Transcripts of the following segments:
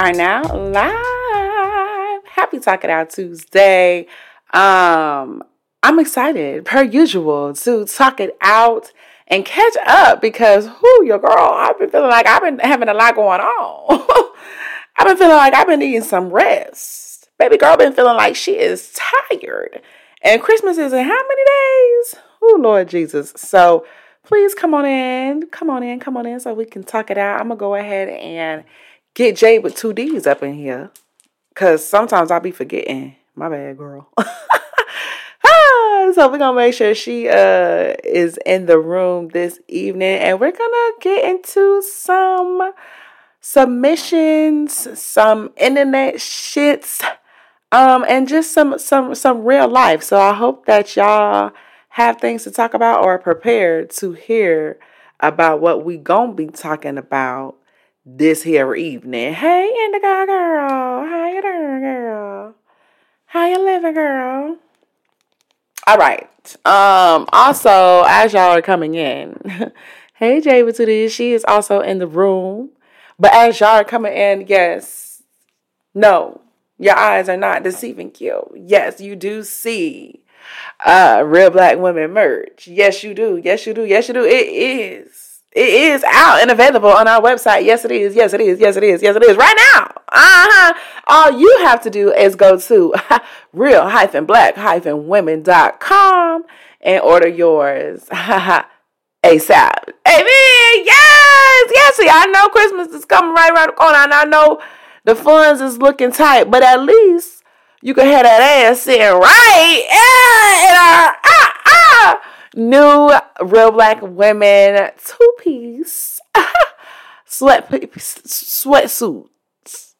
Are now live. Happy Talk It Out Tuesday. Um, I'm excited, per usual, to talk it out and catch up because who your girl, I've been feeling like I've been having a lot going on. I've been feeling like I've been needing some rest. Baby girl been feeling like she is tired. And Christmas is in how many days? Oh Lord Jesus. So please come on in. Come on in, come on in so we can talk it out. I'm gonna go ahead and get Jay with two D's up in here. Cause sometimes I'll be forgetting. My bad, girl. Ah, so we're gonna make sure she uh is in the room this evening and we're gonna get into some submissions, some internet shits, um, and just some some some real life. So I hope that y'all have things to talk about or are prepared to hear about what we gonna be talking about this here evening. Hey, Indigo girl, how you doing, girl? How you living, girl? All right. Um. Also, as y'all are coming in, hey, Java to this. She is also in the room. But as y'all are coming in, yes, no, your eyes are not deceiving you. Yes, you do see uh real black women merch. Yes, you do. Yes, you do. Yes, you do. It is. It is out and available on our website. Yes, it is. Yes, it is. Yes, it is. Yes, it is. Right now. Uh-huh. All you have to do is go to real-black-women.com and order yours. ASAP. Amen. Yes. Yes. See, I know Christmas is coming right around the corner and I know the funds is looking tight, but at least you can have that ass sitting right in our new real black women two piece sweat sweatsuits,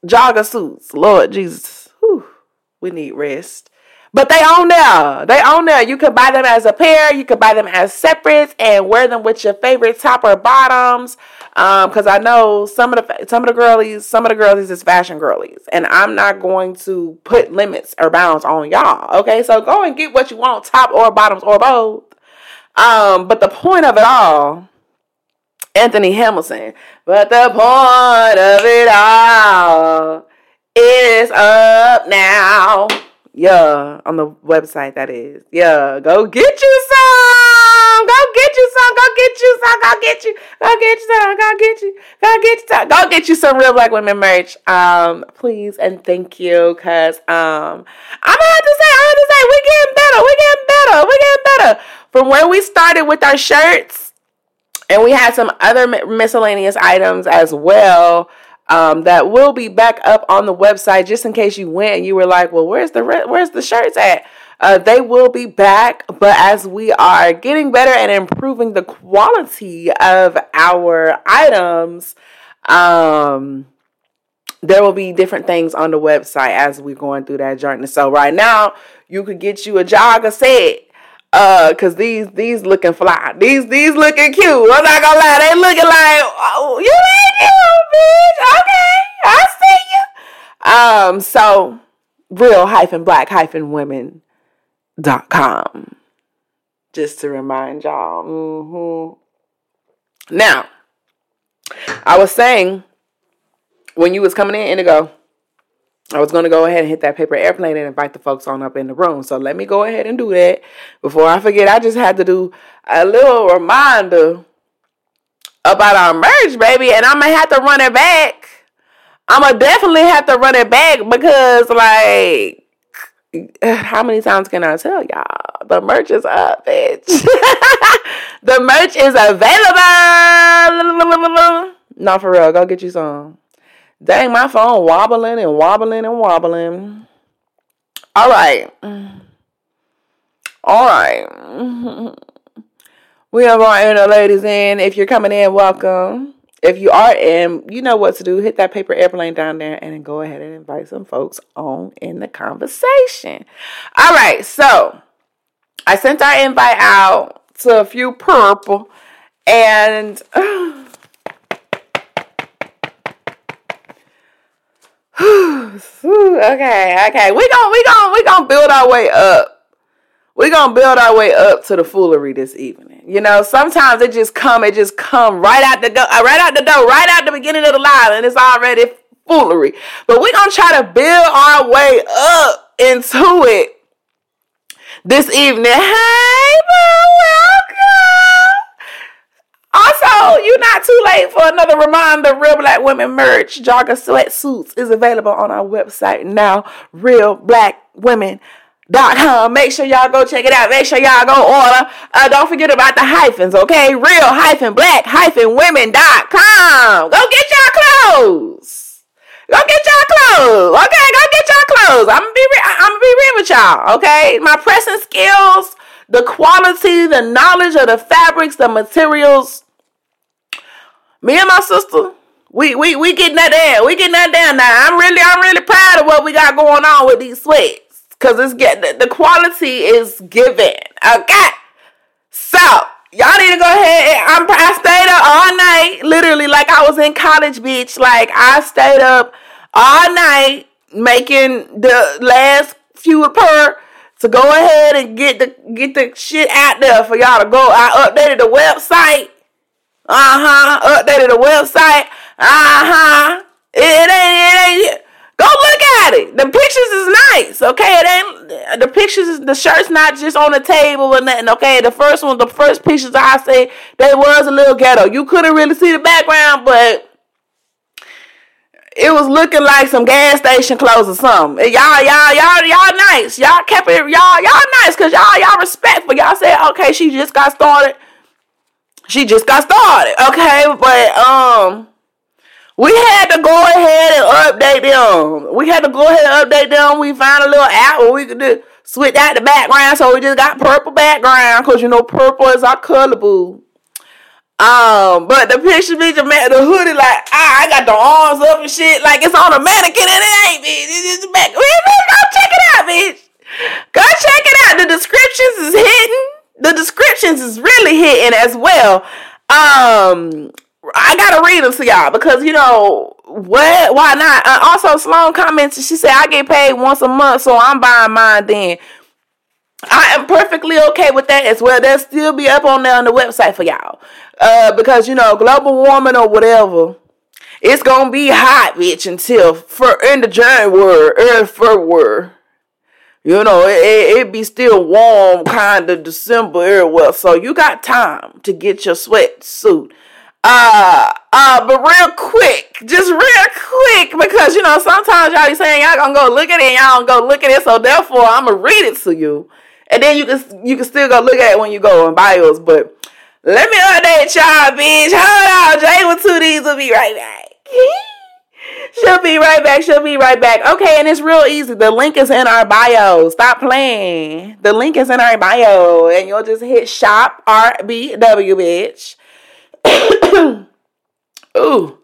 jogger suits. Lord Jesus, Whew, we need rest. But they own there. They own there. You could buy them as a pair. You could buy them as separates and wear them with your favorite top or bottoms. Um, because I know some of the some of the girlies, some of the girlies is fashion girlies, and I'm not going to put limits or bounds on y'all. Okay, so go and get what you want, top or bottoms or both. Um, but the point of it all, Anthony Hamilton. But the point of it all is up now. Yeah, on the website that is. Yeah, go get you some. Go get you some. Go get you some. Go get you. Go get you some. Go get you. Go get you some. Go get you some real black women merch. Um, please and thank you, cause um, I'm gonna have to say, I'm have to say, we're getting better. We're getting better. We're getting better. From where we started with our shirts, and we had some other miscellaneous items as well um, that will be back up on the website just in case you went and you were like, well, where's the re- where's the shirts at? Uh, they will be back, but as we are getting better and improving the quality of our items, um, there will be different things on the website as we're going through that journey. So right now, you could get you a jogger set uh, cause these these looking fly. These these looking cute. I'm not gonna lie, they looking like oh, you ain't you, bitch. Okay, I see you. Um, so real hyphen black hyphen women dot com. Just to remind y'all. Mm-hmm. Now, I was saying when you was coming in, Indigo I was going to go ahead and hit that paper airplane and invite the folks on up in the room. So let me go ahead and do that. Before I forget, I just had to do a little reminder about our merch, baby. And I'm going to have to run it back. I'm going to definitely have to run it back because, like, how many times can I tell y'all? The merch is up, bitch. the merch is available. No, for real. Go get you some. Dang, my phone wobbling and wobbling and wobbling. All right. All right. We have our inner ladies in. If you're coming in, welcome. If you are in, you know what to do. Hit that paper airplane down there and go ahead and invite some folks on in the conversation. All right. So I sent our invite out to a few purple and. Uh, okay, okay. We gon' we gon' we gonna build our way up. We gonna build our way up to the foolery this evening. You know, sometimes it just come, it just come right out the go, uh, right out the door, right out the beginning of the live, and it's already foolery. But we're gonna try to build our way up into it this evening. Hey, welcome. Also, you're not too late for another reminder. Real Black Women merch, jogger sweatsuits is available on our website now. Real Black Women Dot com. Make sure y'all go check it out. Make sure y'all go order. Uh, don't forget about the hyphens, okay? Real hyphen black hyphen women dot com. Go get y'all clothes. Go get y'all clothes, okay? Go get y'all clothes. I'm gonna be re- I'm gonna be real with y'all, okay? My pressing skills, the quality, the knowledge of the fabrics, the materials. Me and my sister, we we we getting that down. We getting that down now. I'm really I'm really proud of what we got going on with these sweats. Cause it's get the quality is given. Okay. So y'all need to go ahead. I'm, I stayed up all night, literally like I was in college, bitch. Like I stayed up all night making the last few per to go ahead and get the get the shit out there for y'all to go. I updated the website. Uh huh. Updated the website. Uh huh. It, it ain't. It ain't. Go look at it. The pictures is nice, okay? It ain't the pictures. The shirt's not just on the table or nothing, okay? The first one, the first pictures I say, they was a little ghetto. You couldn't really see the background, but it was looking like some gas station clothes or something. Y'all, y'all, y'all, y'all nice. Y'all kept it. Y'all, y'all nice because y'all, y'all respectful. Y'all said, okay, she just got started. She just got started, okay? But um we had to go ahead and update them. We had to go ahead and update them. We found a little app where we could do switch out the background, so we just got purple background because you know purple is our color boo. Um, but the picture bitch, man, the hoodie like ah, I got the arms up and shit, like it's on a mannequin and it ain't, bitch. It's just back. Go check it out, bitch. Go check it out. The descriptions is hidden. The descriptions is really hidden as well. Um, I gotta read them to y'all because you know what? Why not? Uh, also, Sloan comments. She said I get paid once a month, so I'm buying mine. Then I am perfectly okay with that as well. They'll still be up on there on the website for y'all, uh, because you know global warming or whatever. It's gonna be hot, bitch, until for in the January, early February. You know, it, it, it be still warm kind of December everywhere. So you got time to get your sweatsuit uh, uh, but real quick, just real quick, because you know sometimes y'all be saying y'all gonna go look at it, and y'all don't go look at it, so therefore I'm gonna read it to you, and then you can you can still go look at it when you go on bios. But let me update y'all, bitch. Hold on, Jay with two D's will be right back. She'll be right back. She'll be right back. Okay, and it's real easy. The link is in our bio. Stop playing. The link is in our bio, and you'll just hit shop RBW, bitch Ooh.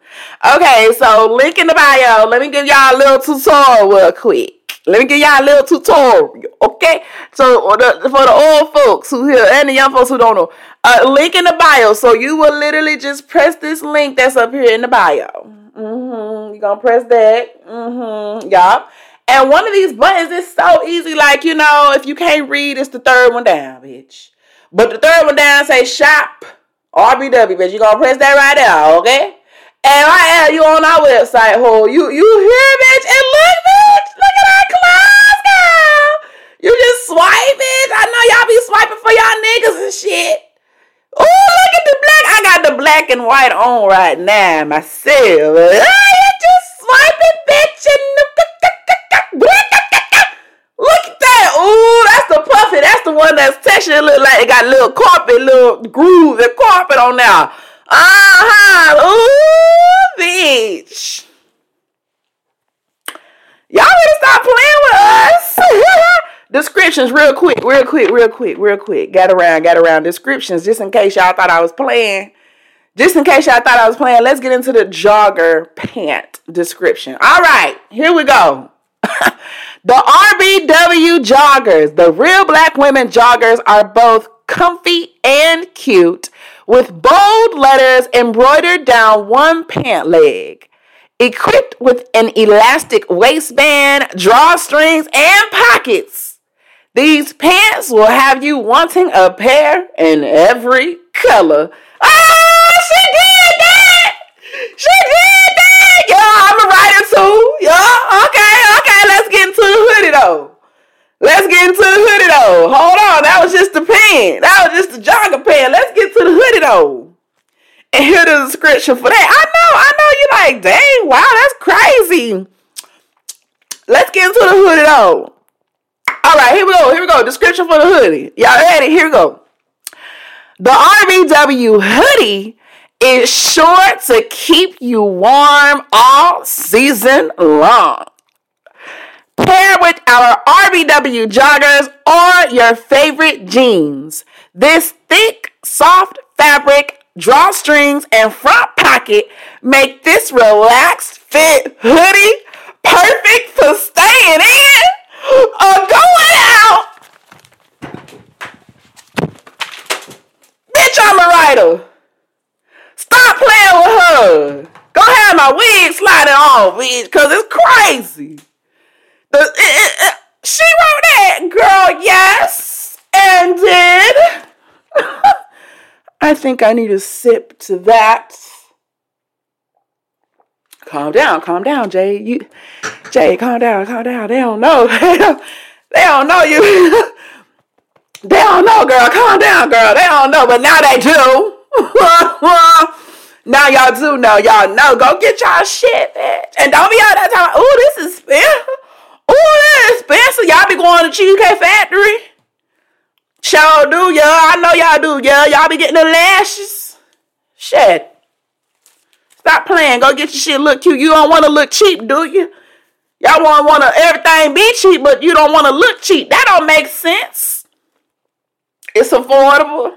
Okay, so link in the bio. Let me give y'all a little tutorial real quick. Let me give y'all a little tutorial, okay? So the, for the old folks who here and the young folks who don't know, uh, link in the bio. So you will literally just press this link that's up here in the bio. Mm-hmm. You're gonna press that. Mm-hmm. Yup. And one of these buttons is so easy. Like you know, if you can't read, it's the third one down, bitch. But the third one down say shop RBW, bitch. You gonna press that right there, okay? And I add you on our website, ho. You you hear, bitch? And look, bitch, look at our clothes, girl. You just swipe, bitch. I know y'all be swiping for y'all niggas and shit. Oh, look at the black. I got the black and white on right now myself. Ah, you just swiping, bitch. Look at that. Ooh, that's the puffy. That's the one that's textured. Look like it got little carpet, little groove and carpet on there. Uh-huh. Ooh, bitch. Y'all better stop playing with us. Descriptions, real quick, real quick, real quick, real quick. Got around, got around. Descriptions, just in case y'all thought I was playing. Just in case y'all thought I was playing, let's get into the jogger pant description. All right, here we go. the RBW joggers, the real black women joggers, are both comfy and cute with bold letters embroidered down one pant leg. Equipped with an elastic waistband, drawstrings, and pockets, these pants will have you wanting a pair in every color. Oh, she did that! She did that! Y'all, I'm a writer too. Y'all, okay, okay, let's get into the hoodie though. Let's get into the hoodie though. Hold on, that was just the pant. That was just the jogger pant. Let's get to the hoodie though. And here's the description for that. I know, I know you're like, dang, wow, that's crazy. Let's get into the hoodie though. All right, here we go. Here we go. Description for the hoodie. Y'all ready? Here we go. The RBW hoodie is sure to keep you warm all season long. Pair with our RBW joggers or your favorite jeans. This thick, soft fabric, drawstrings, and front pocket make this relaxed fit hoodie perfect for staying in or going out. Bitch, I'm a writer. Stop playing with her. Go have my wig sliding off, bitch, cause it's crazy. The, it, it, it, she wrote that, girl, yes, and did. I think I need a sip to that. Calm down, calm down, Jay. You, Jay, calm down, calm down. They don't know. they don't know you. they don't know, girl. Calm down, girl. They don't know, but now they do. now y'all do know. Y'all know. Go get y'all shit, bitch. And don't be out that time. Oh, this is expensive. This is expensive. Y'all be going to Cheesecake Factory. Sure do, y'all. I know y'all do, y'all. Y'all be getting the lashes. Shit. Stop playing. Go get your shit look cute. You don't want to look cheap, do you? Y'all want want to everything be cheap, but you don't want to look cheap. That don't make sense. It's affordable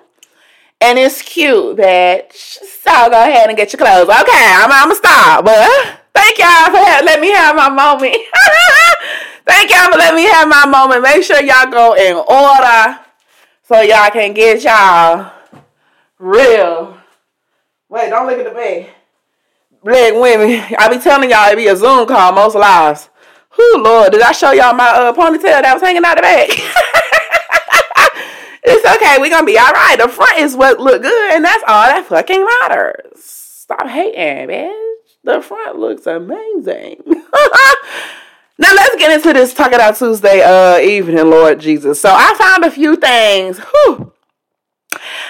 and it's cute, bitch. So go ahead and get your clothes. Okay, I'm, I'm gonna stop, but thank y'all for letting me have my moment. thank y'all for letting me have my moment. Make sure y'all go in order so y'all can get y'all real. Wait, don't look at the bag. black women. I be telling y'all it be a Zoom call most lives. Who Lord, did I show y'all my uh, ponytail that was hanging out the back? it's okay. We're gonna be all right. The front is what look good, and that's all that fucking matters. Stop hating, bitch. The front looks amazing. now let's get into this Talk It Out Tuesday uh, evening, Lord Jesus. So I found a few things. Whew,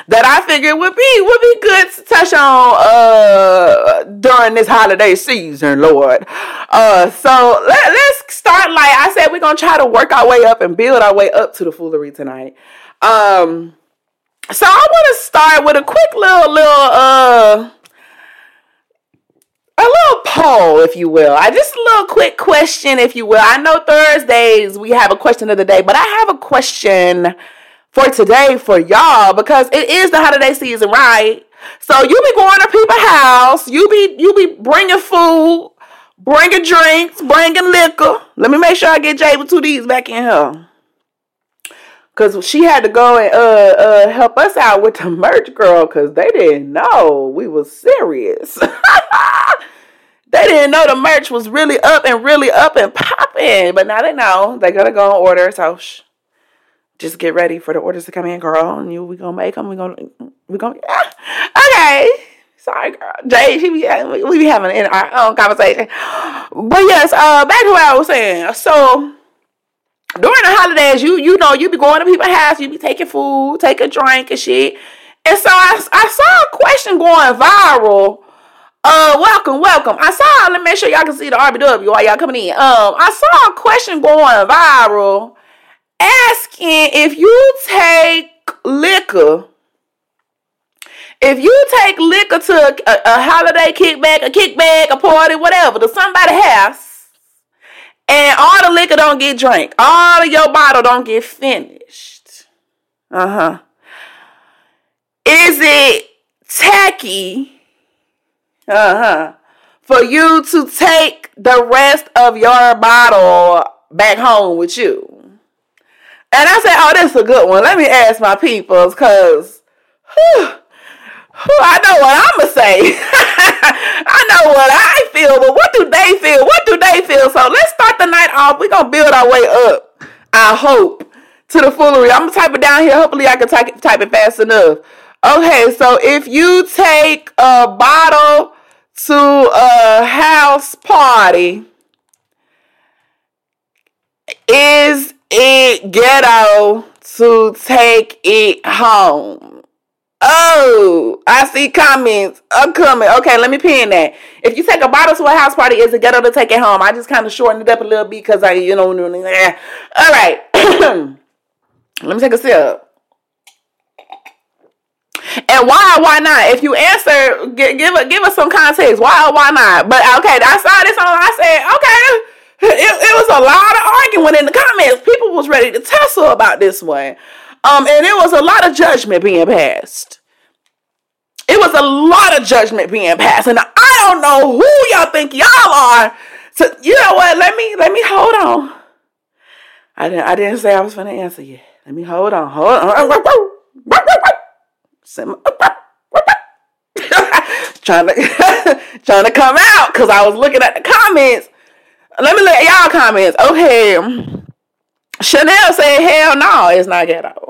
that I figured would be would be good to touch on uh during this holiday season, Lord. Uh so let, let's start like I said, we're gonna try to work our way up and build our way up to the foolery tonight. Um so I want to start with a quick little little uh a little poll, if you will. I just a little quick question, if you will. I know Thursdays we have a question of the day, but I have a question for today for y'all because it is the holiday season, right? So you be going to people's house, you be you be bringing food, bringing drinks, bringing liquor. Let me make sure I get Jay with two D's back in here. Cause she had to go and uh uh help us out with the merch girl because they didn't know we was serious. they didn't know the merch was really up and really up and popping. But now they know. They gotta go and order. So shh just get ready for the orders to come in, girl. And you, we gonna make them. We gonna, we gonna. Yeah. Okay. Sorry, girl. Jay, she be, we be having in our own conversation. But yes, uh, back to what I was saying. So during the holidays, you you know you be going to people's house, you be taking food, take a drink and shit. And so I, I saw a question going viral. Uh, welcome, welcome. I saw. Let me make sure y'all can see the RBW while y'all coming in. Um, I saw a question going viral asking if you take liquor, if you take liquor to a, a, holiday kickback, a kickback, a party, whatever, to somebody's house, and all the liquor don't get drank, all of your bottle don't get finished. Uh huh. Is it tacky? Uh huh. For you to take the rest of your bottle back home with you. And I said, oh, that's a good one. Let me ask my peoples, because I know what I'm going to say. I know what I feel, but what do they feel? What do they feel? So let's start the night off. We're going to build our way up, I hope, to the foolery. I'm going to type it down here. Hopefully I can type, type it fast enough. Okay, so if you take a bottle to a house party, is it ghetto to take it home. Oh, I see comments. I'm coming. Okay, let me pin that. If you take a bottle to a house party, is it ghetto to take it home? I just kind of shortened it up a little bit because I, you know, all right. let me take a sip. And why why not? If you answer, give, give us some context. Why why not? But okay, I saw this on. I said, okay. It, it was a lot of arguing in the comments. People was ready to tussle about this one. Um, and it was a lot of judgment being passed. It was a lot of judgment being passed. And I don't know who y'all think y'all are. So you know what? Let me let me hold on. I didn't I didn't say I was gonna answer you. Let me hold on. Hold on. trying to trying to come out because I was looking at the comments. Let me let y'all comments. Okay. Chanel said, hell no, it's not ghetto.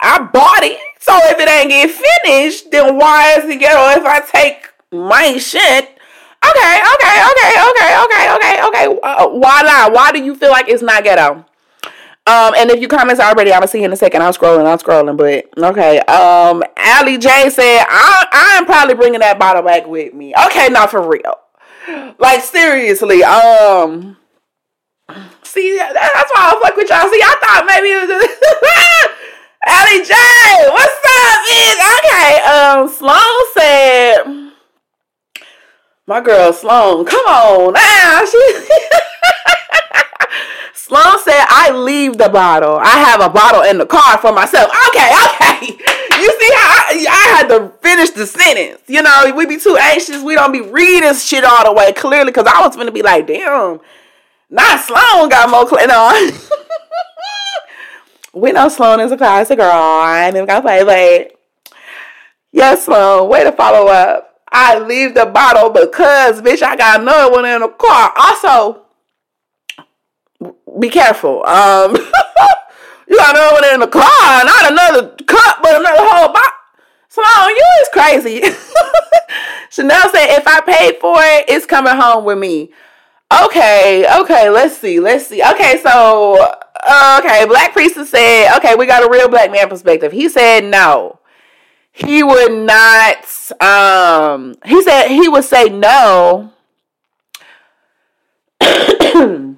I bought it. So if it ain't get finished, then why is it ghetto if I take my shit? Okay, okay, okay, okay, okay, okay, okay. Uh, why lie? Why do you feel like it's not ghetto? Um, and if you comments already, I'm gonna see you in a second. I'm scrolling, I'm scrolling, but okay. Um, Ali J said, I, I am probably bringing that bottle back with me. Okay, not for real. Like seriously. Um, See, that's why I fuck with y'all. See, I thought maybe it was Allie J. What's up, bitch? Okay. Um, Sloan said, my girl Sloan, come on now. She Sloan said, I leave the bottle. I have a bottle in the car for myself. Okay, okay. You see how I, I, had to finish the sentence. You know, we be too anxious. We don't be reading shit all the way clearly because I was going to be like, damn, not Sloan got more clean on. we know Sloan is a classic girl. I ain't even gonna play, but yes, Sloan, way to follow up. I leave the bottle because, bitch, I got another one in the car. Also, be careful. Um, you got another one in the car, not another cup, but another whole box. bottle. Sloan, you is crazy. Chanel said, if I paid for it, it's coming home with me. Okay, okay, let's see, let's see. Okay, so okay, Black Priestess said, okay, we got a real black man perspective. He said no. He would not um he said he would say no.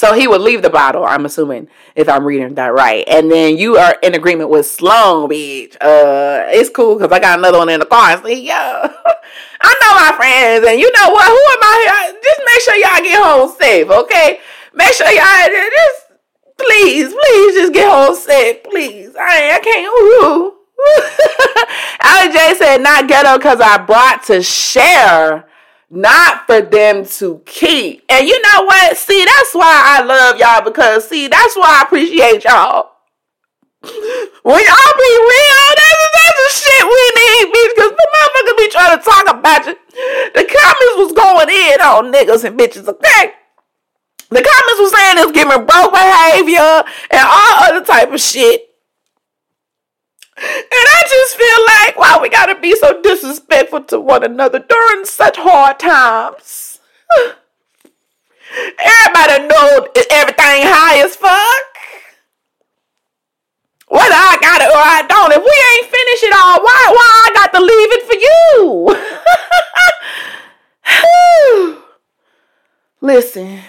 so he would leave the bottle, I'm assuming, if I'm reading that right. And then you are in agreement with Sloan, bitch. Uh it's cool because I got another one in the car. See, yeah. I know my friends, and you know what? Who am I? Just make sure y'all get home safe, okay? Make sure y'all just please, please, just get home safe, please. I I can't. Ooh. Ali J said, "Not ghetto because I brought to share." Not for them to keep. And you know what? See, that's why I love y'all because see, that's why I appreciate y'all. When y'all be real, that's, that's the shit we need, bitch. Cause the motherfuckers be trying to talk about you. The comments was going in on niggas and bitches, okay? The comments was saying it's giving broke behavior and all other type of shit. And I just feel like, why we gotta be so disrespectful to one another during such hard times. Everybody know everything high as fuck. Whether I got it or I don't, if we ain't finished it all, why why I got to leave it for you? Listen,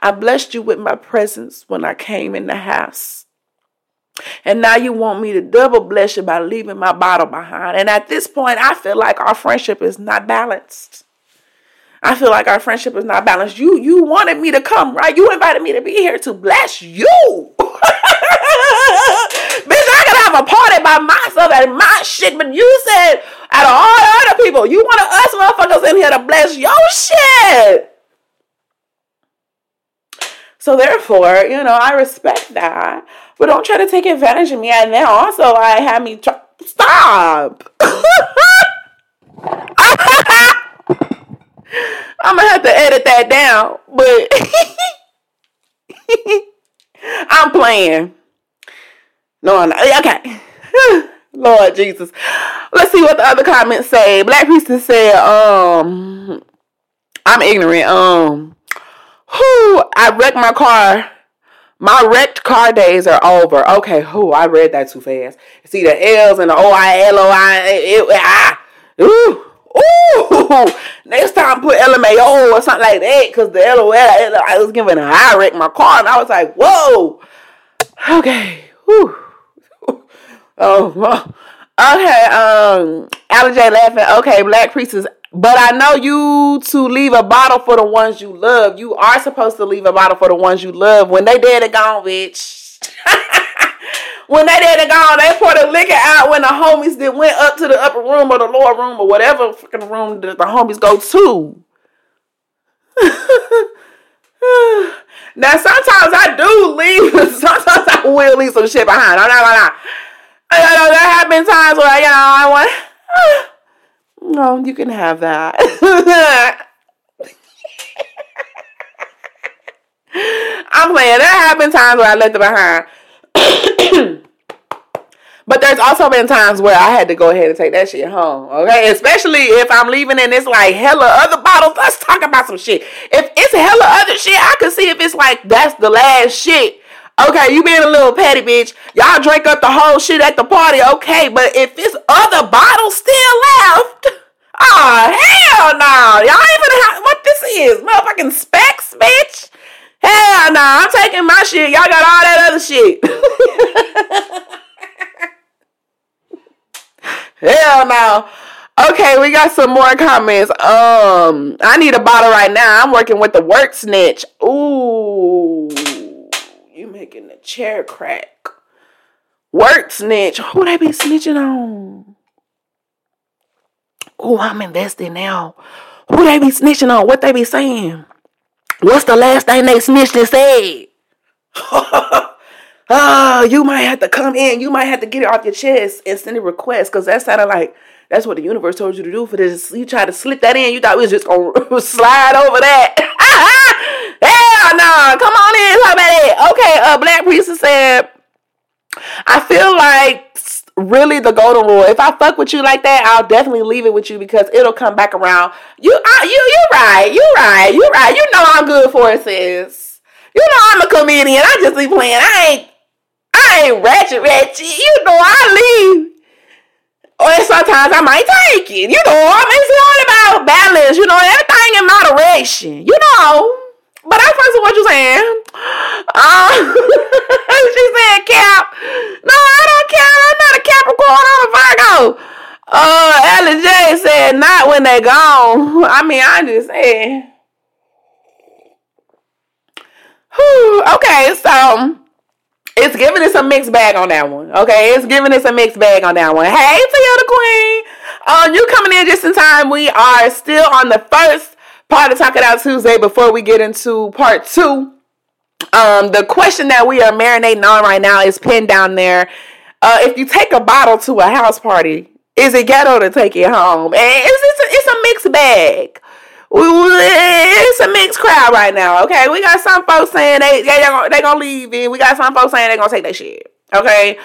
I blessed you with my presence when I came in the house. And now you want me to double bless you by leaving my bottle behind. And at this point, I feel like our friendship is not balanced. I feel like our friendship is not balanced. You you wanted me to come, right? You invited me to be here to bless you. Bitch, I could have a party by myself at my shit, but you said out of all the other people, you wanted us motherfuckers in here to bless your shit. So therefore, you know, I respect that. But don't try to take advantage of me. And then also I had me try stop. I'm gonna have to edit that down, but I'm playing. No, I'm not. Okay. Lord Jesus. Let's see what the other comments say. Black Priestess said, um, I'm ignorant. Um, I wrecked my car My wrecked car days are over. Okay, who I read that too fast. See the L's and the O I L O I ah. Ooh. Ooh, next time put LMAO or something like that because the LOL I was giving a high wreck my car and I was like, whoa, okay, Whew. oh, okay. Um, Alan J laughing. Okay, Black Priestess but I know you to leave a bottle for the ones you love. You are supposed to leave a bottle for the ones you love. When they dead and gone, bitch. when they dead and gone, they pour the liquor out when the homies that went up to the upper room or the lower room or whatever fucking room that the homies go to. now sometimes I do leave. Sometimes I will leave some shit behind. I'm not gonna lie. There have been times where you know I want. No, you can have that. I'm playing. There have been times where I left it behind. but there's also been times where I had to go ahead and take that shit home. Okay. Especially if I'm leaving and it's like hella other bottles. Let's talk about some shit. If it's hella other shit, I can see if it's like that's the last shit. Okay, you being a little petty bitch. Y'all drank up the whole shit at the party. Okay, but if it's other bottles still left. Oh, hell no. Y'all even have what this is. Motherfucking specs, bitch. Hell no. I'm taking my shit. Y'all got all that other shit. hell no. Okay, we got some more comments. Um, I need a bottle right now. I'm working with the work snitch. Ooh, chair crack. Work snitch. Who they be snitching on? Oh, I'm invested now. Who they be snitching on? What they be saying? What's the last thing they snitched and said? oh, you might have to come in. You might have to get it off your chest and send a request because that sounded like that's what the universe told you to do for this. You tried to slip that in. You thought we was just gonna slide over that. Hell no! Come on in. How about it? Okay. Uh, Black Priestess said, I feel like really the golden rule. If I fuck with you like that, I'll definitely leave it with you because it'll come back around. You, uh, you, you right. You right. You right. You know I'm good for it, sis. You know I'm a comedian. I just be playing. I ain't, I ain't ratchet ratchet. You know I leave. Or sometimes I might take it. You know, I mean, it's all about balance. You know, everything in moderation. You know. But I first what you saying. Um, she said cap. No, I don't care. I'm not a Capricorn. I'm a Virgo. Uh, Ellen J said not when they gone. I mean, I just said. Okay, so it's giving us a mixed bag on that one. Okay, it's giving us a mixed bag on that one. Hey, Toyota Queen. Um, you coming in just in time. We are still on the first part of Talk It Out Tuesday before we get into part two. Um, the question that we are marinating on right now is pinned down there. Uh, if you take a bottle to a house party, is it ghetto to take it home? And it's, it's, a, it's a mixed bag. It's a mixed crowd right now. Okay, we got some folks saying they they gonna, they gonna leave it. We got some folks saying they gonna take that shit. Okay,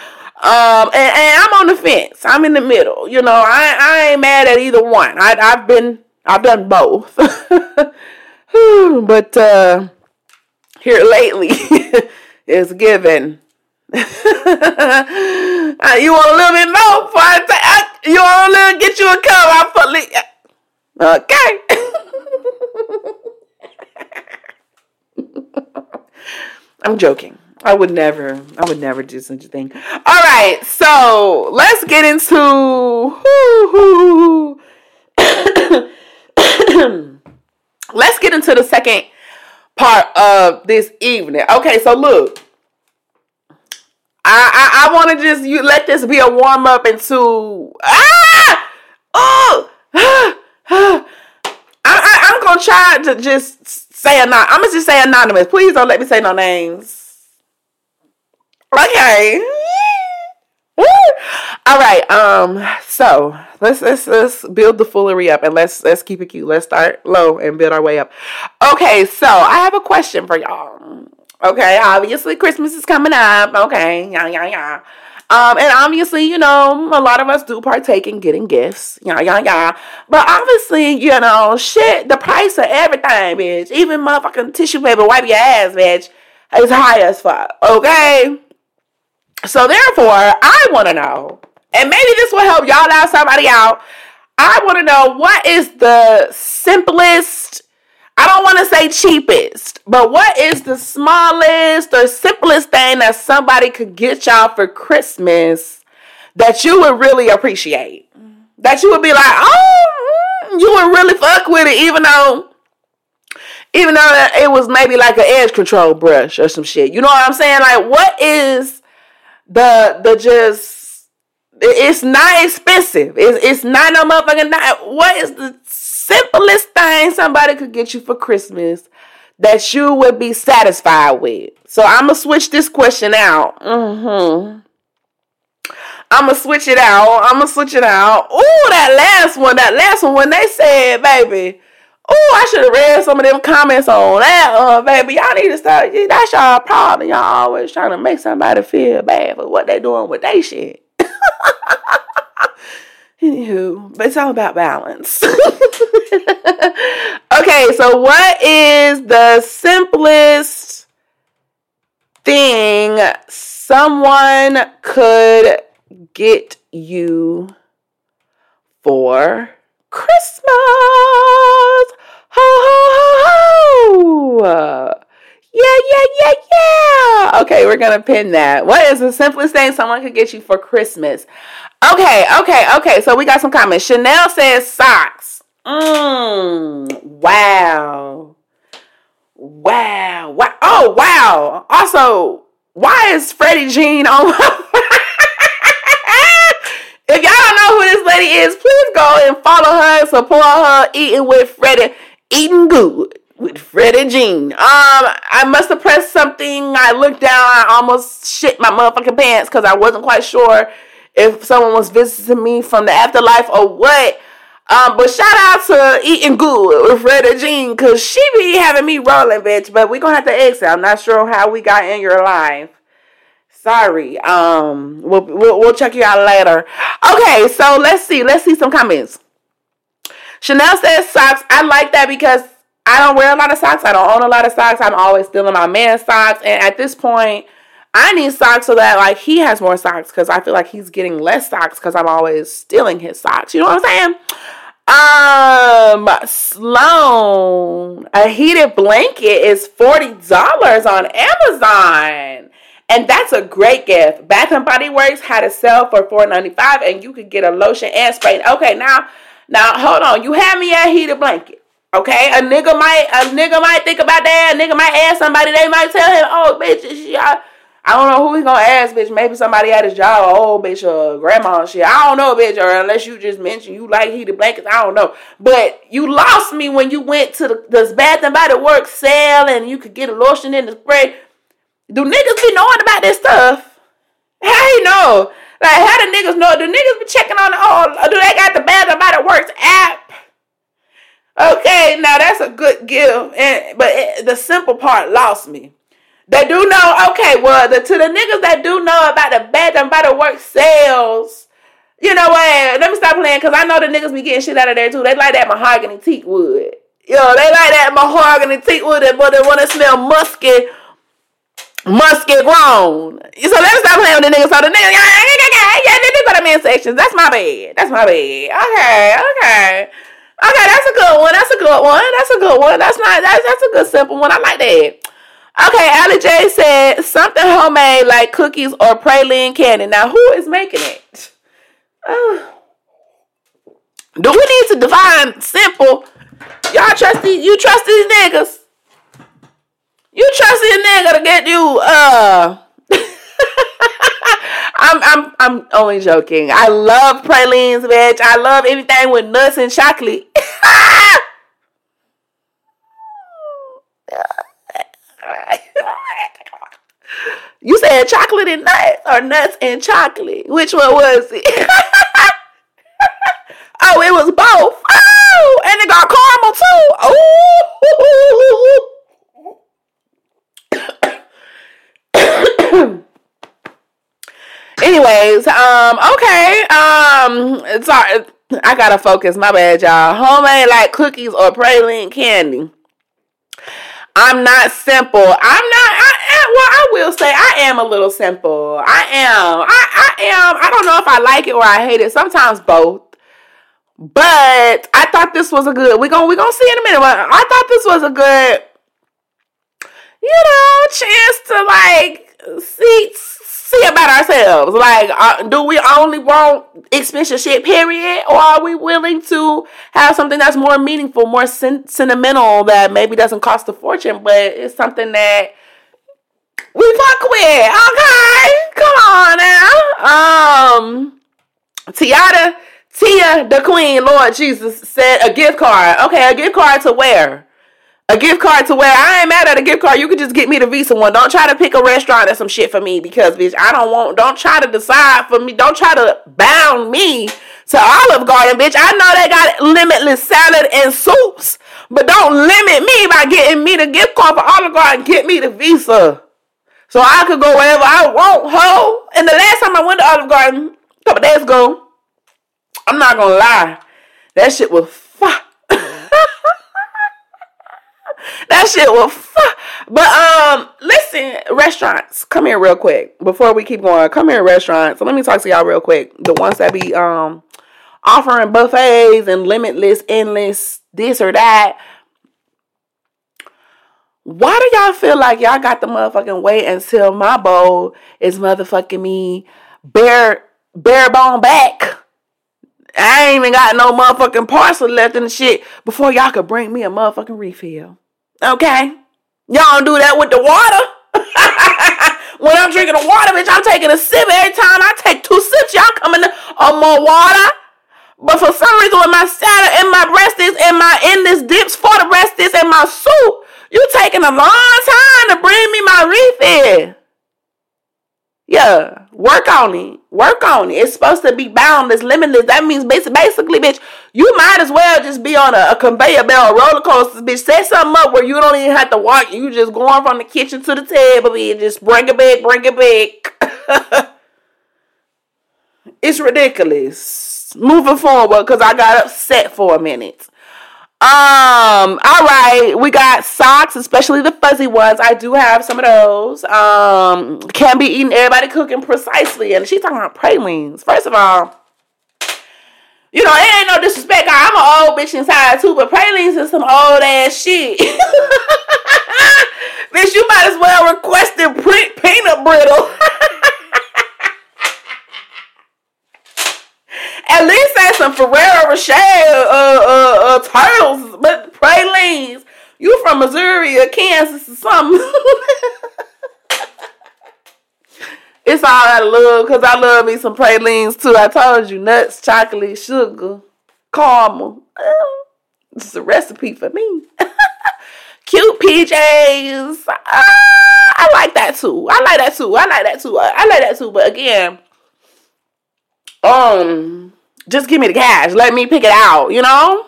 um, and, and, I'm on the fence. I'm in the middle. You know, I I ain't mad at either one. I I've been I've done both. but uh, here lately is given. uh, you want a little bit more? Before I, you want a little? Get you a cup? I put li- Okay. I'm joking. I would never. I would never do such a thing. All right, so let's get into. let's get into the second part of this evening. Okay, so look. I I, I want to just you let this be a warm up into ah oh I, I I'm gonna try to just say anon. I'm gonna just say anonymous. Please don't let me say no names. Okay. All right. Um. So let's let's let's build the foolery up and let's let's keep it cute. Let's start low and build our way up. Okay. So I have a question for y'all. Okay. Obviously, Christmas is coming up. Okay. Yeah. Yeah. Yeah. Um, and obviously, you know, a lot of us do partake in getting gifts. Yeah, yeah, yeah. But obviously, you know, shit, the price of everything, bitch. Even motherfucking tissue paper, wipe your ass, bitch is high as fuck. Okay. So therefore, I want to know, and maybe this will help y'all out, somebody out. I want to know what is the simplest. I don't want to say cheapest, but what is the smallest or simplest thing that somebody could get y'all for Christmas that you would really appreciate? That you would be like, oh, mm, you would really fuck with it, even though even though it was maybe like an edge control brush or some shit. You know what I'm saying? Like, what is the the just? It's not expensive. It's it's not no motherfucking. Not, what is the simplest thing somebody could get you for Christmas that you would be satisfied with? So I'm gonna switch this question out. Mm-hmm. I'm gonna switch it out. I'm gonna switch it out. Oh, that last one, that last one, when they said, baby, Oh, I should have read some of them comments on that, uh, baby. Y'all need to start. That's y'all problem. Y'all always trying to make somebody feel bad for what they doing with they shit. Anywho, but it's all about balance. okay, so what is the simplest thing someone could get you for Christmas? Ho, ho, ho, ho. Yeah, yeah, yeah, yeah. Okay, we're to pin that. What is the simplest thing someone could get you for Christmas? Okay, okay, okay. So we got some comments. Chanel says socks. Mmm. Wow. Wow. Wow. Oh, wow. Also, why is Freddie Jean on If y'all don't know who this lady is, please go and follow her, support her, eating with Freddie eating good with Fred and Jean. Um, I must have pressed something. I looked down. I almost shit my motherfucking pants because I wasn't quite sure if someone was visiting me from the afterlife or what. Um, but shout out to Eating Good with Fred and Jean because she be having me rolling, bitch. But we gonna have to exit. I'm not sure how we got in your life. Sorry. Um, we'll, we'll we'll check you out later. Okay, so let's see. Let's see some comments. Chanel says socks. I like that because I don't wear a lot of socks. I don't own a lot of socks. I'm always stealing my man's socks. And at this point, I need socks so that like he has more socks because I feel like he's getting less socks because I'm always stealing his socks. You know what I'm saying? Um, Sloan, a heated blanket is forty dollars on Amazon, and that's a great gift. Bath and Body Works had a sale for four ninety five, and you could get a lotion and spray. Okay, now now hold on, you have me at heated blanket. Okay, a nigga might a nigga might think about that. A nigga might ask somebody. They might tell him, "Oh, bitch, I, I don't know who he's gonna ask, bitch. Maybe somebody at his job, oh, bitch, or grandma and shit. I don't know, bitch. Or unless you just mentioned you like heated blankets, I don't know. But you lost me when you went to the this Bath and Body Works sale and you could get a lotion in the spray. Do niggas be knowing about this stuff? Hey, no. Like, how the niggas know? Do niggas be checking on oh, do they got the Bath and Body Works app? Okay, now that's a good gift, and but it, the simple part lost me. They do know. Okay, well, the, to the niggas that do know about the Bath and Body work sales, you know what? Let me stop playing because I know the niggas be getting shit out of there too. They like that mahogany teak wood. Yo, they like that mahogany teak wood, but they want to smell musky get grown. So let me stop playing with the niggas. So the niggas, yeah, yeah, yeah, yeah, they go to men sections. That's my bad. That's my bad. Okay, okay. Okay, that's a good one. That's a good one. That's a good one. That's not that's that's a good simple one. I like that. Okay, Ali J said something homemade like cookies or praline candy. Now, who is making it? Uh, do we need to define simple? Y'all trust these? You trust these niggas? You trust a nigga to get you uh I'm I'm I'm only joking. I love pralines, bitch. I love anything with nuts and chocolate. you said chocolate and nuts or nuts and chocolate. Which one was it? oh, it was both. Oh, and it got caramel too. Oh. Anyways, um, okay. Um, sorry, I gotta focus. My bad, y'all. Homemade like cookies or praline candy. I'm not simple. I'm not. I, I well, I will say I am a little simple. I am. I, I am. I don't know if I like it or I hate it. Sometimes both. But I thought this was a good. We're gonna we gonna see in a minute. But I thought this was a good, you know, chance to like see see about ourselves. Like, uh, do we only want expensive shit, period? Or are we willing to have something that's more meaningful, more sen- sentimental, that maybe doesn't cost a fortune, but it's something that we fuck with? Okay, come on now. Um, Tiada, Tia, the Queen, Lord Jesus said a gift card. Okay, a gift card to where? A gift card to where I ain't mad at a gift card. You could just get me the Visa one. Don't try to pick a restaurant or some shit for me because, bitch, I don't want. Don't try to decide for me. Don't try to bound me to Olive Garden, bitch. I know they got limitless salad and soups, but don't limit me by getting me the gift card for Olive Garden. Get me the Visa so I could go wherever I want, ho. And the last time I went to Olive Garden, a couple days ago, I'm not gonna lie, that shit was fuck. Shit will fuck. But um, listen, restaurants, come here real quick before we keep going. Come here, restaurants. So let me talk to y'all real quick. The ones that be um offering buffets and limitless, endless, this or that. Why do y'all feel like y'all got the motherfucking wait until my bowl is motherfucking me bare bare bone back? I ain't even got no motherfucking parcel left in the shit before y'all could bring me a motherfucking refill. Okay? Y'all don't do that with the water. when I'm drinking the water, bitch, I'm taking a sip every time I take two sips. Y'all coming on oh, more water. But for some reason, when my salad and my breast is and my endless dips for the breast is and my soup, you taking a long time to bring me my refill. Yeah, work on it. Work on it. It's supposed to be boundless, limitless. That means basically, bitch, you might as well just be on a, a conveyor belt roller coaster, bitch. Set something up where you don't even have to walk. You just going from the kitchen to the table, bitch. Just bring it back, bring it back. it's ridiculous. Moving forward, because I got upset for a minute. Um, all right, we got socks, especially the fuzzy ones. I do have some of those. Um, can't be eating everybody cooking precisely. And she's talking about pralines. First of all, you know, it ain't no disrespect. I'm an old bitch inside too, but pralines is some old ass shit. bitch, you might as well request the print peanut brittle. At least say some Ferrero Rocher uh, uh, uh, turtles, but pralines. You from Missouri or Kansas or something. it's all of love because I love me some pralines too. I told you nuts, chocolate, sugar, caramel. It's a recipe for me. Cute PJs. Uh, I like that too. I like that too. I like that too. I like that too. But again, um, just give me the cash. Let me pick it out, you know?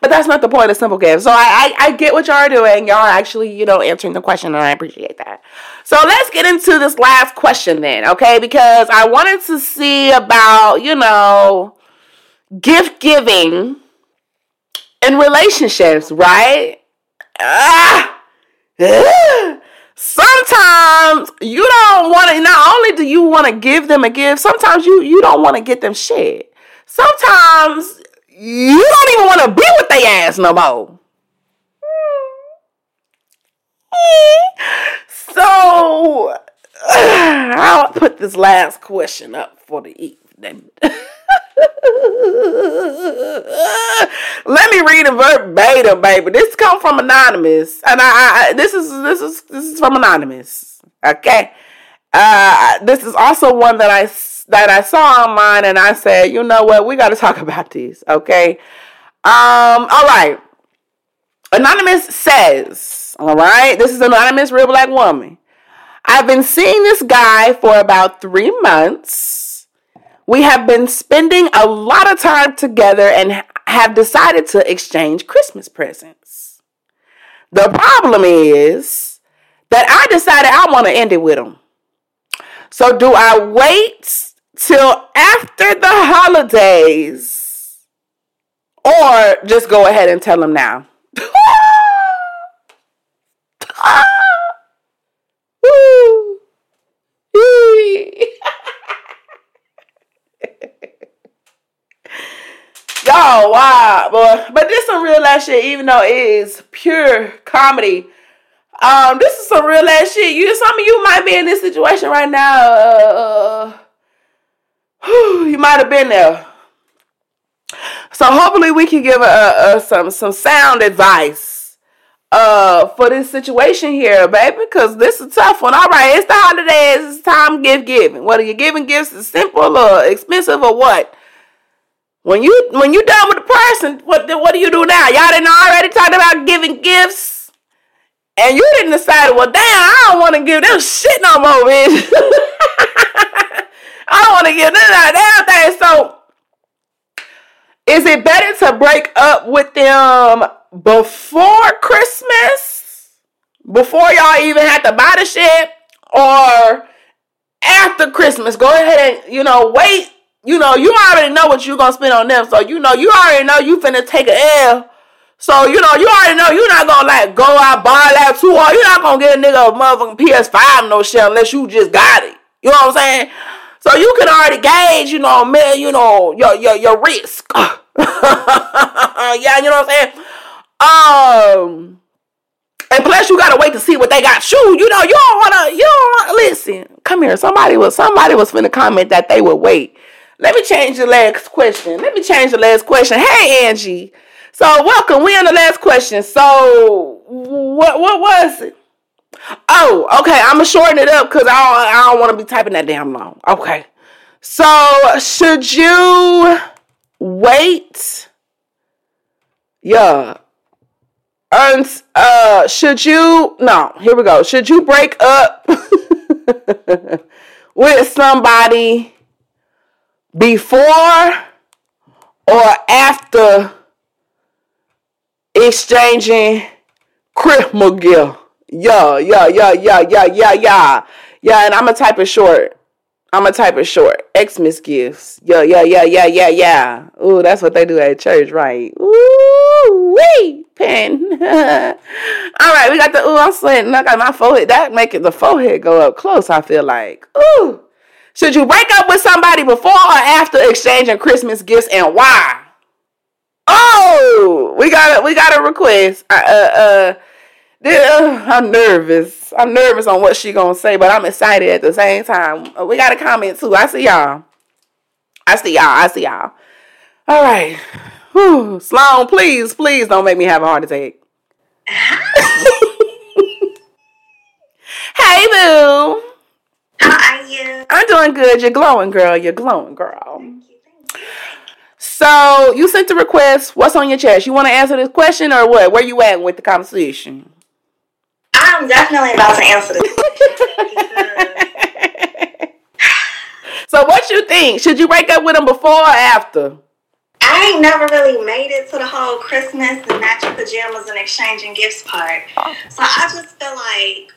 But that's not the point of Simple Gifts. So I, I, I get what y'all are doing. Y'all are actually, you know, answering the question, and I appreciate that. So let's get into this last question then, okay? Because I wanted to see about, you know, gift giving in relationships, right? Ah, ah sometimes you don't want to not only do you want to give them a gift sometimes you you don't want to get them shit. Sometimes you don't even want to be with their ass no more. So i'll put this last question up for the evening Let me read it verbatim, baby. This come from anonymous, and I, I this is this is this is from anonymous. Okay, uh, this is also one that I that I saw online, and I said, you know what, we got to talk about these. Okay, um, all right. Anonymous says, all right, this is anonymous real black woman. I've been seeing this guy for about three months we have been spending a lot of time together and have decided to exchange Christmas presents. The problem is that I decided I want to end it with him. So, do I wait till after the holidays or just go ahead and tell him now? Y'all, wow, boy. But this some real ass shit, even though it is pure comedy. Um, this is some real ass shit. You, some of you might be in this situation right now. Uh, you might have been there. So hopefully we can give a, a, some some sound advice uh for this situation here, baby, because this is tough one. All right, it's the holidays. It's time gift giving. Whether you're giving gifts is simple or expensive or what. When you when you done with the person, what what do you do now? Y'all didn't already talked about giving gifts, and you didn't decide. Well, damn, I don't want to give them shit no more, bitch. I don't want to give them that damn thing. So, is it better to break up with them before Christmas, before y'all even have to buy the shit, or after Christmas? Go ahead and you know wait you know, you already know what you're gonna spend on them. So you know, you already know you finna take a L. So you know, you already know you're not gonna like go out buy that two or you're not gonna get a nigga a motherfucking PS5 no shit unless you just got it. You know what I'm saying? So you can already gauge, you know, man, you know, your your your risk. yeah, you know what I'm saying? Um and plus you gotta wait to see what they got. Shoot, you know, you don't wanna you don't wanna listen. Come here. Somebody was somebody was finna comment that they would wait let me change the last question. Let me change the last question. Hey, Angie. So, welcome. We on the last question. So, what what was it? Oh, okay. I'm gonna shorten it up because I don't, I don't want to be typing that damn long. Okay. So, should you wait? Yeah. And uh, should you? No. Here we go. Should you break up with somebody? Before or after exchanging Christmas gift. Yeah, yeah, yeah, yeah, yeah, yeah, yeah. Yeah, and I'm gonna type it short. I'm gonna type it short. Xmas gifts. Yeah, yeah, yeah, yeah, yeah, yeah. Ooh, that's what they do at church, right? Ooh, wee, pen. All right, we got the ooh. I'm sweating. I got my forehead. That making the forehead go up close. I feel like ooh. Should you break up with somebody before or after exchanging Christmas gifts and why? Oh, we got a, we got a request. I, uh, uh, I'm nervous. I'm nervous on what she gonna say, but I'm excited at the same time. Uh, we got a comment too. I see y'all. I see y'all. I see y'all. All right. Whew. Sloan, please, please don't make me have a heart attack. hey, boo. You? I'm doing good. You're glowing, girl. You're glowing, girl. Thank you. Thank you. So you sent a request. What's on your chest? You want to answer this question or what? Where you at with the conversation? I'm definitely about to answer this so what you think? Should you break up with him before or after? I ain't never really made it to the whole Christmas and matching pajamas and exchanging gifts part. So I just feel like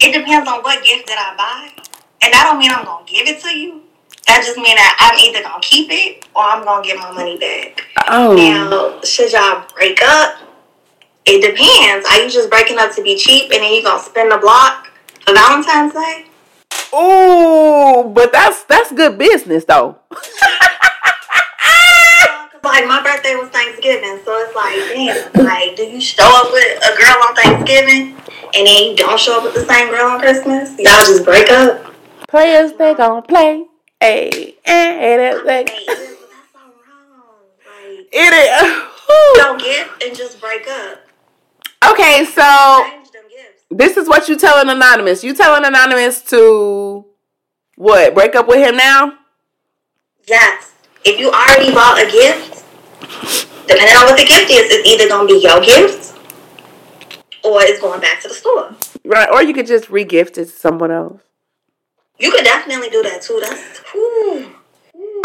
it depends on what gift that I buy. And that don't mean I'm gonna give it to you. That just mean that I'm either gonna keep it or I'm gonna get my money back. Oh. Now, should y'all break up? It depends. Are you just breaking up to be cheap and then you gonna spend the block for Valentine's Day? Ooh, but that's that's good business though. like my birthday was Thanksgiving, so it's like, damn, like, do you show up with a girl on Thanksgiving and then you don't show up with the same girl on Christmas? Y'all just break up. Players, they gonna play. Hey, hey, that's like. It is. Don't get and just break up. Okay, so this is what you telling anonymous. You telling anonymous to what? Break up with him now? Yes. If you already bought a gift, depending on what the gift is, it's either gonna be your gift or it's going back to the store. Right, or you could just regift it to someone else. You could definitely do that too. That's whew.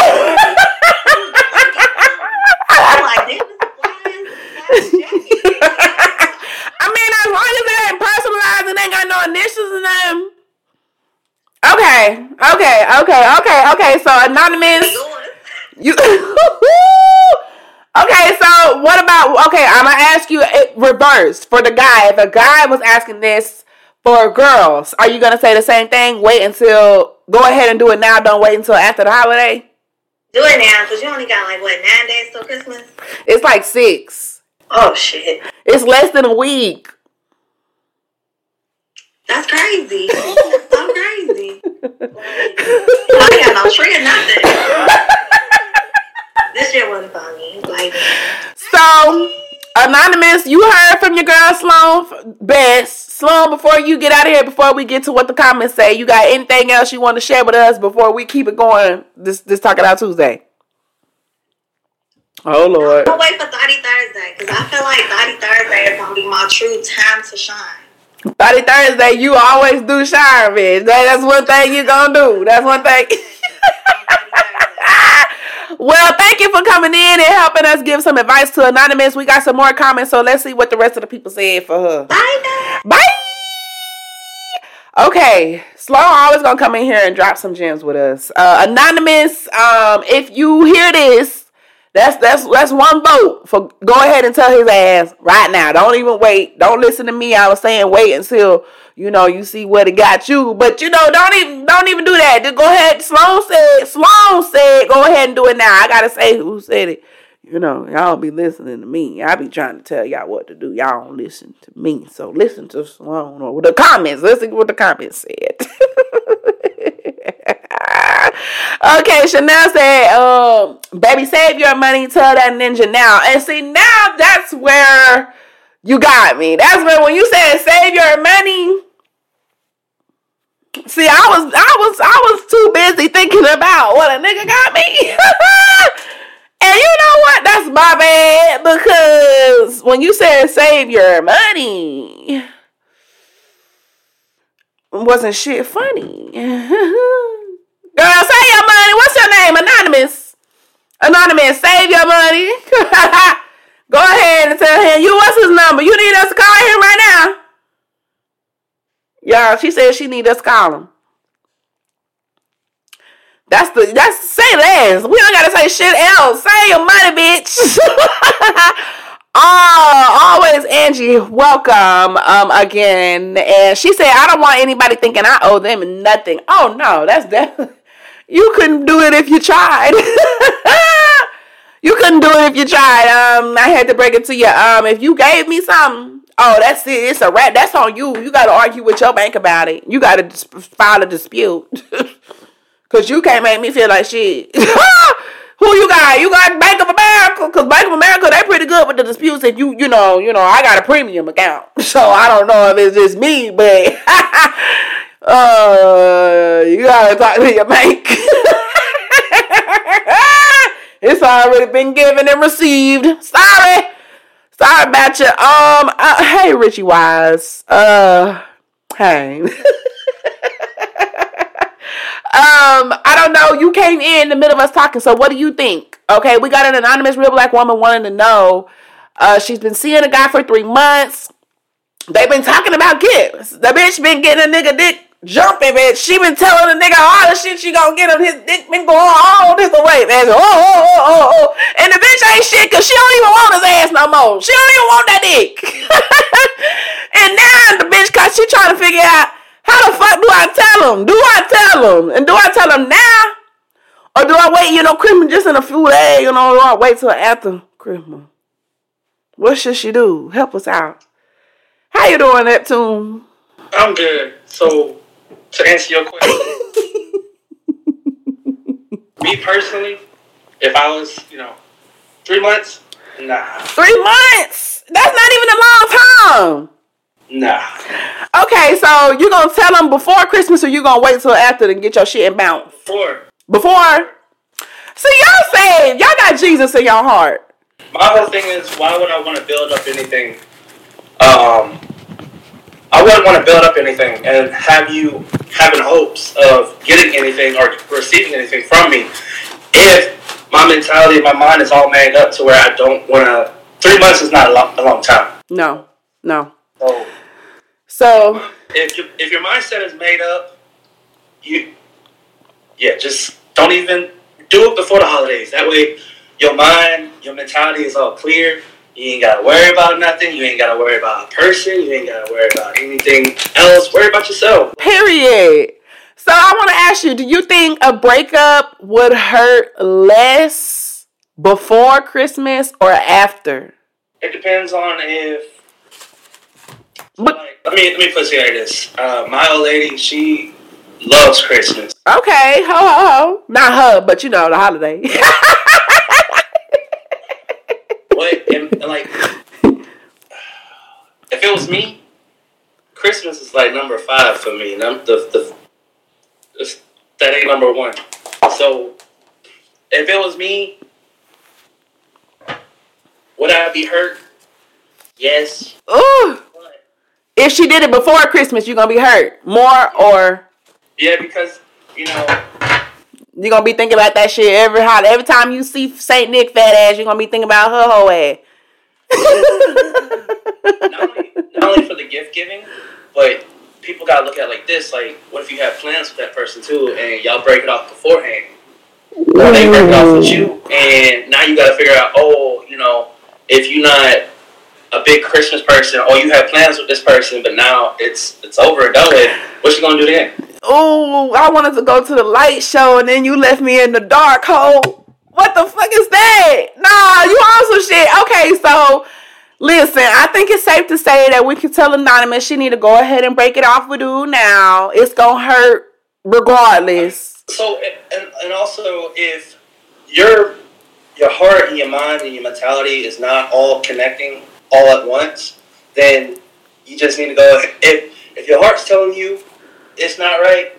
I mean, as long as it ain't personalized and ain't got no initials in them. Okay, okay, okay, okay, okay. So anonymous. You. okay, so what about? Okay, I'm gonna ask you eh, it reversed for the guy. If a guy was asking this for girls, are you gonna say the same thing? Wait until go ahead and do it now. Don't wait until after the holiday. Do it now, cause you only got like what nine days till Christmas. It's like six. Oh shit, It's less than a week. that's crazy. That's so crazy. Like, I got no tree or nothing. this shit wasn't funny. Like, So, Anonymous, you heard from your girl Sloan best. Sloan, before you get out of here, before we get to what the comments say, you got anything else you want to share with us before we keep it going this this Talk It Out Tuesday? Oh Lord. I'll wait for Thotty Thursday, cause I feel like Thotty Thursday is gonna be my true time to shine. Thotty Thursday, you always do shine, bitch. That, that's one thing you gonna do. That's one thing. well, thank you for coming in and helping us give some advice to Anonymous. We got some more comments, so let's see what the rest of the people said for her. Bye now. Bye. Okay, Sloan always gonna come in here and drop some gems with us. Uh, Anonymous, um, if you hear this, that's that's that's one vote for go ahead and tell his ass right now. Don't even wait. Don't listen to me. I was saying wait until you know you see what it got you. But you know, don't even don't even do that. Just go ahead. Sloan said. Sloan said, go ahead and do it now. I gotta say who said it. You know, y'all be listening to me. I be trying to tell y'all what to do. Y'all don't listen to me. So listen to Sloan or the comments. Listen to what the comments said. okay, Chanel said, um, baby, save your money, tell that ninja now. And see, now that's where you got me. That's where when you said save your money. See, I was I was I was too busy thinking about what a nigga got me. And you know what? That's my bad because when you said save your money, wasn't shit funny. Girl, save your money. What's your name? Anonymous. Anonymous, save your money. Go ahead and tell him you what's his number. You need us to call him right now. Y'all, she said she need us to call him. That's the that's say less. We don't gotta say shit else. Say your money, bitch. oh, always Angie, welcome um again. And she said, I don't want anybody thinking I owe them nothing. Oh no, that's definitely you couldn't do it if you tried. you couldn't do it if you tried. Um, I had to break it to you. Um, if you gave me something, oh, that's it. It's a rat. That's on you. You got to argue with your bank about it. You got to dis- file a dispute. Cause you can't make me feel like shit. Who you got? You got Bank of America? Cause Bank of America, they pretty good with the disputes. If you, you know, you know, I got a premium account, so I don't know if it's just me, but uh, you gotta talk to your bank. It's already been given and received. Sorry, sorry about you. Um, uh, hey Richie Wise. Uh, hey. Um, I don't know. You came in the middle of us talking, so what do you think? Okay, we got an anonymous real black woman wanting to know. Uh, she's been seeing a guy for three months. They've been talking about kids. The bitch been getting a nigga dick jumping, bitch. She been telling the nigga all the shit she gonna get him. His dick been going all this away, man. Oh, oh, oh, oh, oh. And the bitch ain't shit because she don't even want his ass no more. She don't even want that dick. and now the bitch, cause she trying to figure out how the fuck do I tell him? Do I tell him? And do I tell him now? Or do I wait, you know, Christmas just in a few days, you know, or I wait till after Christmas? What should she do? Help us out. How you doing, Neptune? I'm good. So, to answer your question, me personally, if I was, you know, three months, nah, Three months? That's not even a long time. nah. Okay, so you gonna tell them before Christmas or you gonna wait till after to get your shit and bounce? Four. Before? See, y'all saying y'all got Jesus in your heart. My whole thing is, why would I want to build up anything? Um, I wouldn't want to build up anything and have you having hopes of getting anything or receiving anything from me if my mentality, my mind is all made up to where I don't want to. Three months is not a long, a long time. No, no. So So if you, if your mindset is made up, you yeah, just don't even do it before the holidays. That way, your mind, your mentality is all clear. You ain't gotta worry about nothing. You ain't gotta worry about a person. You ain't gotta worry about anything else. Worry about yourself. Period. So I want to ask you: Do you think a breakup would hurt less before Christmas or after? It depends on if. But Like, let me let me put it like this. Uh, my old lady, she loves Christmas. okay, ho ho ho, not her, but you know the holiday. And, and like, if it was me, Christmas is like number five for me, and I'm the the. it's- that ain't number one. So, if it was me, would I be hurt? Yes. Ooh, But, if she did it before Christmas, you're gonna be hurt more, or yeah, because you know, you're gonna be thinking about that shit every holiday. Every time you see Saint Nick fat ass, you're gonna be thinking about her whole ass. not only, not only for the gift giving, but people gotta look at it like this. Like, what if you have plans with that person too, and y'all break it off beforehand? Or they break it off with you, and now you gotta figure out, oh, you know, if you're not a big Christmas person, or you have plans with this person, but now it's it's over and done with, what you gonna do then? Ooh, I wanted to go to the light show and then you left me in the dark hole. What the fuck is that? Nah, you also shit. Okay, so listen, I think it's safe to say that we can tell Anonymous she need to go ahead and break it off with you now. It's gonna hurt regardless. So, and, and also, if your your heart and your mind and your mentality is not all connecting all at once, then you just need to go. If if your heart's telling you it's not right,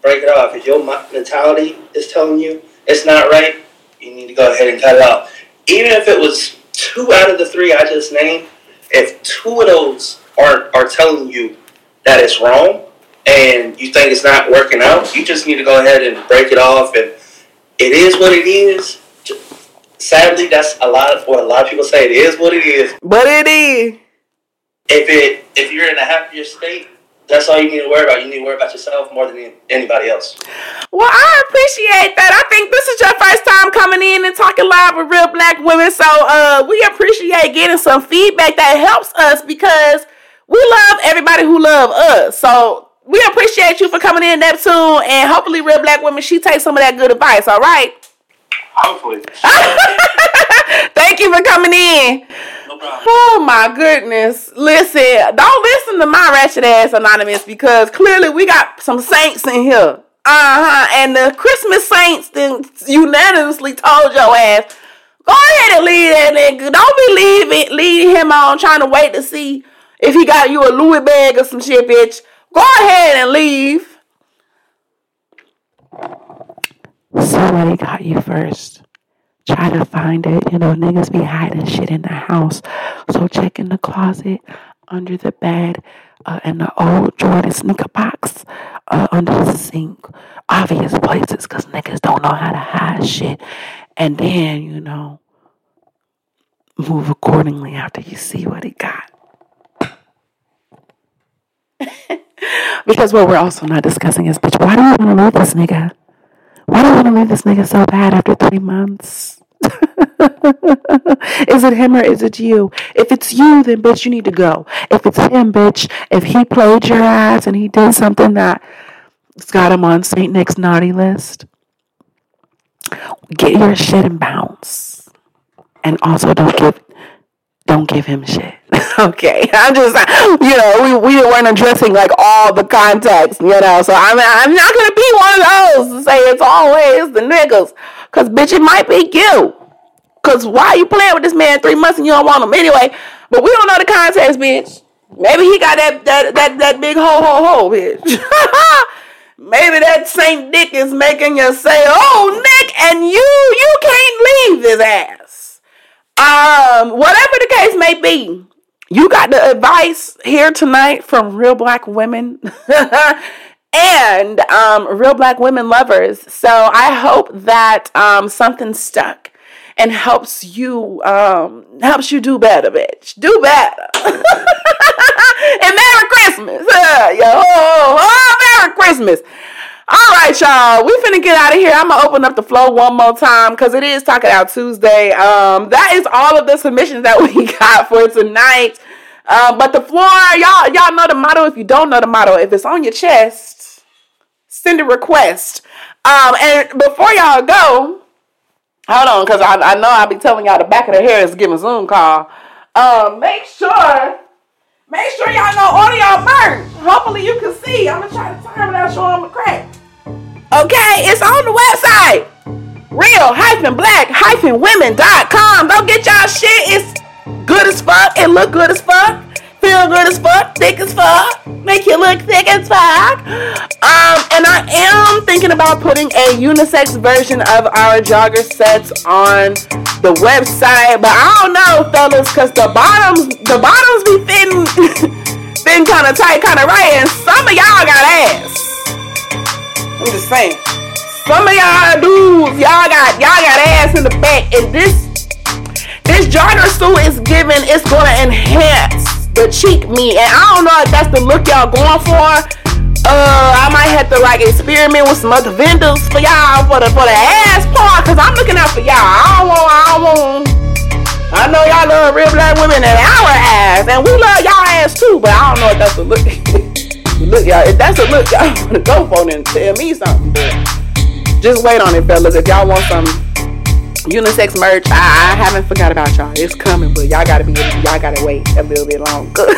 break it off. If your mentality is telling you it's not right, you need to go ahead and cut it off. Even if it was two out of the three I just named, if two of those are are telling you that it's wrong, and you think it's not working out, you just need to go ahead and break it off. And it is what it is. Sadly, that's a lot of what a lot of people say. It is what it is. But it is. If it if you're in a happier state, that's all you need to worry about. You need to worry about yourself more than anybody else. Well, I appreciate that. I think this is your first time coming in and talking live with real black women. So uh we appreciate getting some feedback that helps us because we love everybody who love us. So we appreciate you for coming in, Neptune, and hopefully real black women, she takes some of that good advice, all right? Hopefully, Thank you for coming in. no problem. Oh my goodness. Listen, don't listen to my ratchet ass anonymous because clearly we got some saints in here. Uh-huh. And the Christmas saints then unanimously told your ass, go ahead and leave that nigga. Don't be leaving leading him on trying to wait to see if he got you a Louis bag or some shit, bitch. Go ahead and leave. Somebody got you first. Try to find it. You know, niggas be hiding shit in the house. So check in the closet, under the bed, uh, in the old Jordan sneaker box, uh, under the sink. Obvious places because niggas don't know how to hide shit. And then, you know, move accordingly after you see what he got. because what we're also not discussing is, bitch, why do you want to leave this nigga? Why do you want to leave this nigga so bad after three months? is it him or is it you? If it's you, then bitch, you need to go. If it's him, bitch, if he played your ass and he did something that has got him on St. Nick's naughty list, get your shit and bounce. And also don't give don't give him shit. Okay, I'm just, you know, we, we weren't addressing like all the context, you know. So I'm, I'm not gonna be one of those to say it's always the niggas, cause bitch, it might be you. Cause why you playing with this man three months and you don't want him anyway? But we don't know the context, bitch. Maybe he got that that that that big ho ho ho, bitch. Maybe that Saint Dick is making you say, "Oh, Nick," and you you can't leave his ass. Um, whatever the case may be, you got the advice here tonight from real black women and um, real black women lovers. So I hope that um, something stuck and helps you um, helps you do better, bitch. Do better. and Merry Christmas. Uh, yo, oh, oh, Merry Christmas. All right, y'all. We finna get out of here. I'm gonna open up the flow one more time because it is Talk It Out Tuesday. Um, that is all of the submissions that we got for tonight. Uh, but the floor, y'all, y'all know the motto. If you don't know the motto, if it's on your chest, send a request. Um, and before y'all go, hold on, because I, I know I'll be telling y'all the back of the hair is giving Zoom call. Um, make sure, make sure y'all know order y'all merch. Hopefully you can see. I'm gonna try to time without showing the crack. Okay, it's on the website. Real hyphen black hyphen women.com. Go get y'all shit. It's good as fuck. It look good as fuck feel good as fuck, thick as fuck, make you look thick as fuck. Um, and I am thinking about putting a unisex version of our jogger sets on the website, but I don't know, fellas, cause the bottoms, the bottoms be fitting, fitting kind of tight, kind of right, and some of y'all got ass. I'm just saying. Some of y'all dudes, y'all got y'all got ass in the back, and this this jogger suit is giving, it's gonna enhance the cheek meat. And I don't know if that's the look y'all going for. Uh, I might have to like experiment with some other vendors for y'all for the for the ass part, cause I'm looking out for y'all. I don't want, I don't want. I know y'all love real black women and our ass, and we love y'all ass too. But I don't know if that's the look. look, y'all. If that's the look y'all want to go for, then tell me something. But just wait on it, fellas. If y'all want some unisex merch. I, I, haven't forgot about y'all. It's coming, but y'all gotta be y'all gotta wait a little bit longer.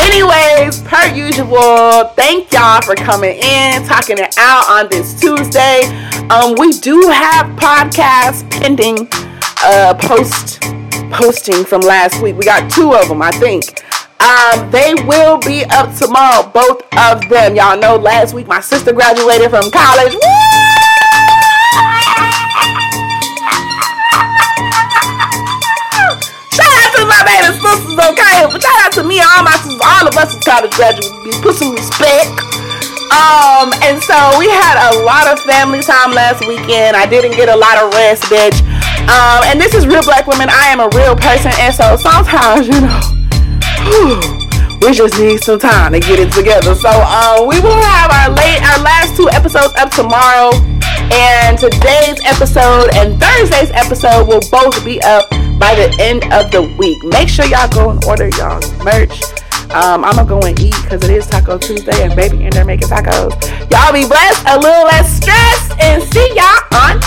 Anyways, per usual, thank y'all for coming in, talking it out on this Tuesday. Um, we do have podcasts pending, uh, post posting from last week. We got two of them, I think. Um, they will be up tomorrow, both of them. Y'all know last week my sister graduated from college. Woo! My baby sisters, okay? But shout out to me and all my sisters, all of us is college graduates. Put some respect. Um, and so we had a lot of family time last weekend. I didn't get a lot of rest, bitch. Um, and this is real black women. I am a real person, and so sometimes, you know, we just need some time to get it together. So uh, we will have our late, our last two episodes up tomorrow, and today's episode and Thursday's episode will both be up by the end of the week. Make sure y'all go and order y'all merch. Um, I'm gonna go and eat because it is Taco Tuesday and baby in there making tacos. Y'all be blessed, a little less stress, and see y'all on